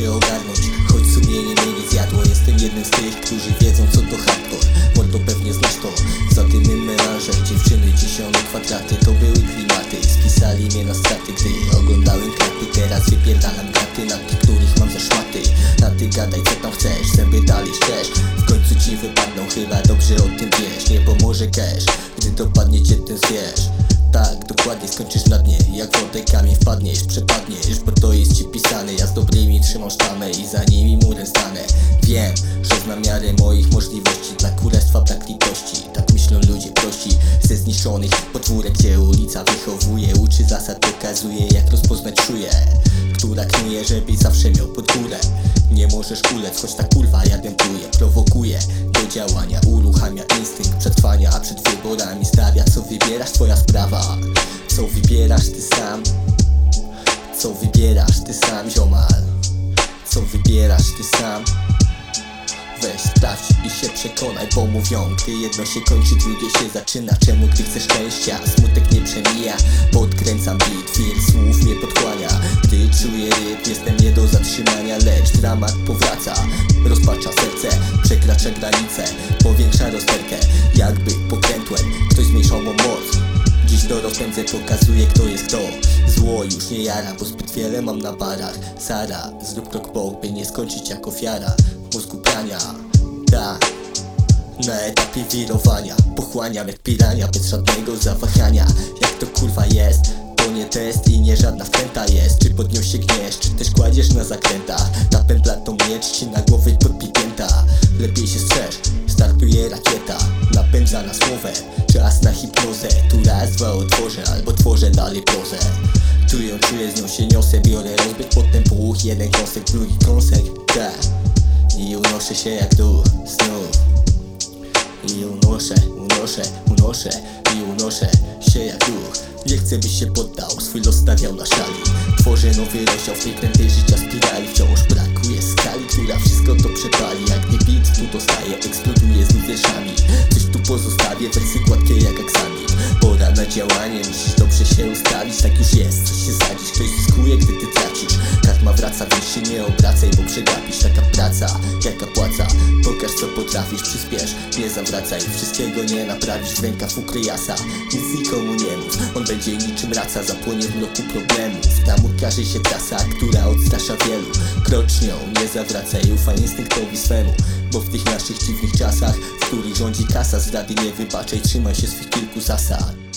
się ogarnąć. Choć sumienie mnie nie zjadło Jestem jednym z tych, którzy wiedzą co to hardcore. Mordo pewnie znasz to. Za tym melanżem dziewczyny dziesiąt kwadraty To były klimaty. Spisali mnie na straty, gdy oglądałem klapy. Teraz wypierdalam gaty na tych, których mam za szmaty. Na ty gadaj co tam chcesz, zęby dalej szczerz W końcu ci wypadną, chyba dobrze o tym wiesz. Nie pomoże cash, gdy dopadnie cię ten zwierz tak, dokładnie skończysz na dnie. Jak wodę kamień wpadniesz, przepadniesz. Bo to jest ci pisane. Ja z dobrymi trzymam sztamę I za nimi murem stanę. Wiem, że znam miarę moich możliwości. Dla królestwa brak litości. Tak myślą ludzie prości. Ze zniszczonych podwórek Gdzie ulica wychowuje. Uczy zasad, pokazuje jak rozpoznać czuje Która knuje, żebyś zawsze miał pod górę możesz ulec, choć ta kurwa ja dętuję Prowokuje do działania Uruchamia instynkt przetrwania A przed wyborami stawia Co wybierasz, twoja sprawa? Co wybierasz ty sam? Co wybierasz ty sam, ziomal? Co wybierasz ty sam? Weź sprawdź i się przekonaj, bo mówią Gdy jedno się kończy, drugie się zaczyna. Czemu gdy chcesz szczęścia, smutek nie przemija? Podkręcam beat, film słów mnie podchłania Gdy czuję rytm, jestem nie do zatrzymania Lecz dramat powraca, rozpacza serce Przekracza granice, powiększa rozterkę. Jakby pokrętłem, ktoś zmniejszał mu moc. Dziś to rozpędzę, pokazuję kto jest kto. Zło już nie jara, bo zbyt wiele mam na barach. Sara, zrób krok po by nie skończyć jak ofiara Mózgu prania, tak na etapie wirowania Pochłaniam jak pirania bez żadnego zawahania. Jak to kurwa jest nie test i nie żadna wkręta jest. Czy podniósł się gniesz, czy też kładziesz na zakrętach Napędla to miecz ci na głowę podpięta Lepiej się strzeż, startuje rakieta. Napędza na słowę, czas na hipnozę. Tu raz, dwa otworzę, albo tworzę dalej prozę. Tu ją czuję, z nią się niosę Biorę rozbyt, potem puch, jeden kąsek, drugi kąsek. Tak, i unoszę się jak duch znów i unoszę, unoszę, unoszę i unoszę się jak duch Nie chcę byś się poddał, swój los stawiał na szali. Tworzę nowy rozdział w tej krętej życia spirali. Wciąż brakuje skali, która wszystko to przepali. Jak gdy beat tu dostaje, eksploduje znów wierszami. Coś tu pozostawię, wersy gładkie jak aksamit Pora na działanie, musisz dobrze się ustawić. Tak już jest, coś się zadzisz, ktoś zyskuje, gdy ty tracisz. Karma wraca, więc się nie obracaj, bo przegapisz Praca, jaka płaca. Pokaż co potrafisz, przyspiesz, nie zawracaj Wszystkiego nie naprawisz, w rękaw ukryj jasa Nic nikomu nie mów, on będzie niczym raca Zapłonie w mroku problemów. Tam ukaże się trasa, która odstrasza wielu. Krocz nią, nie zawracaj, ufaj instynktowi swemu. Bo w tych naszych dziwnych czasach, w których rządzi kasa Z rady nie wybaczaj, trzymaj się swych kilku zasad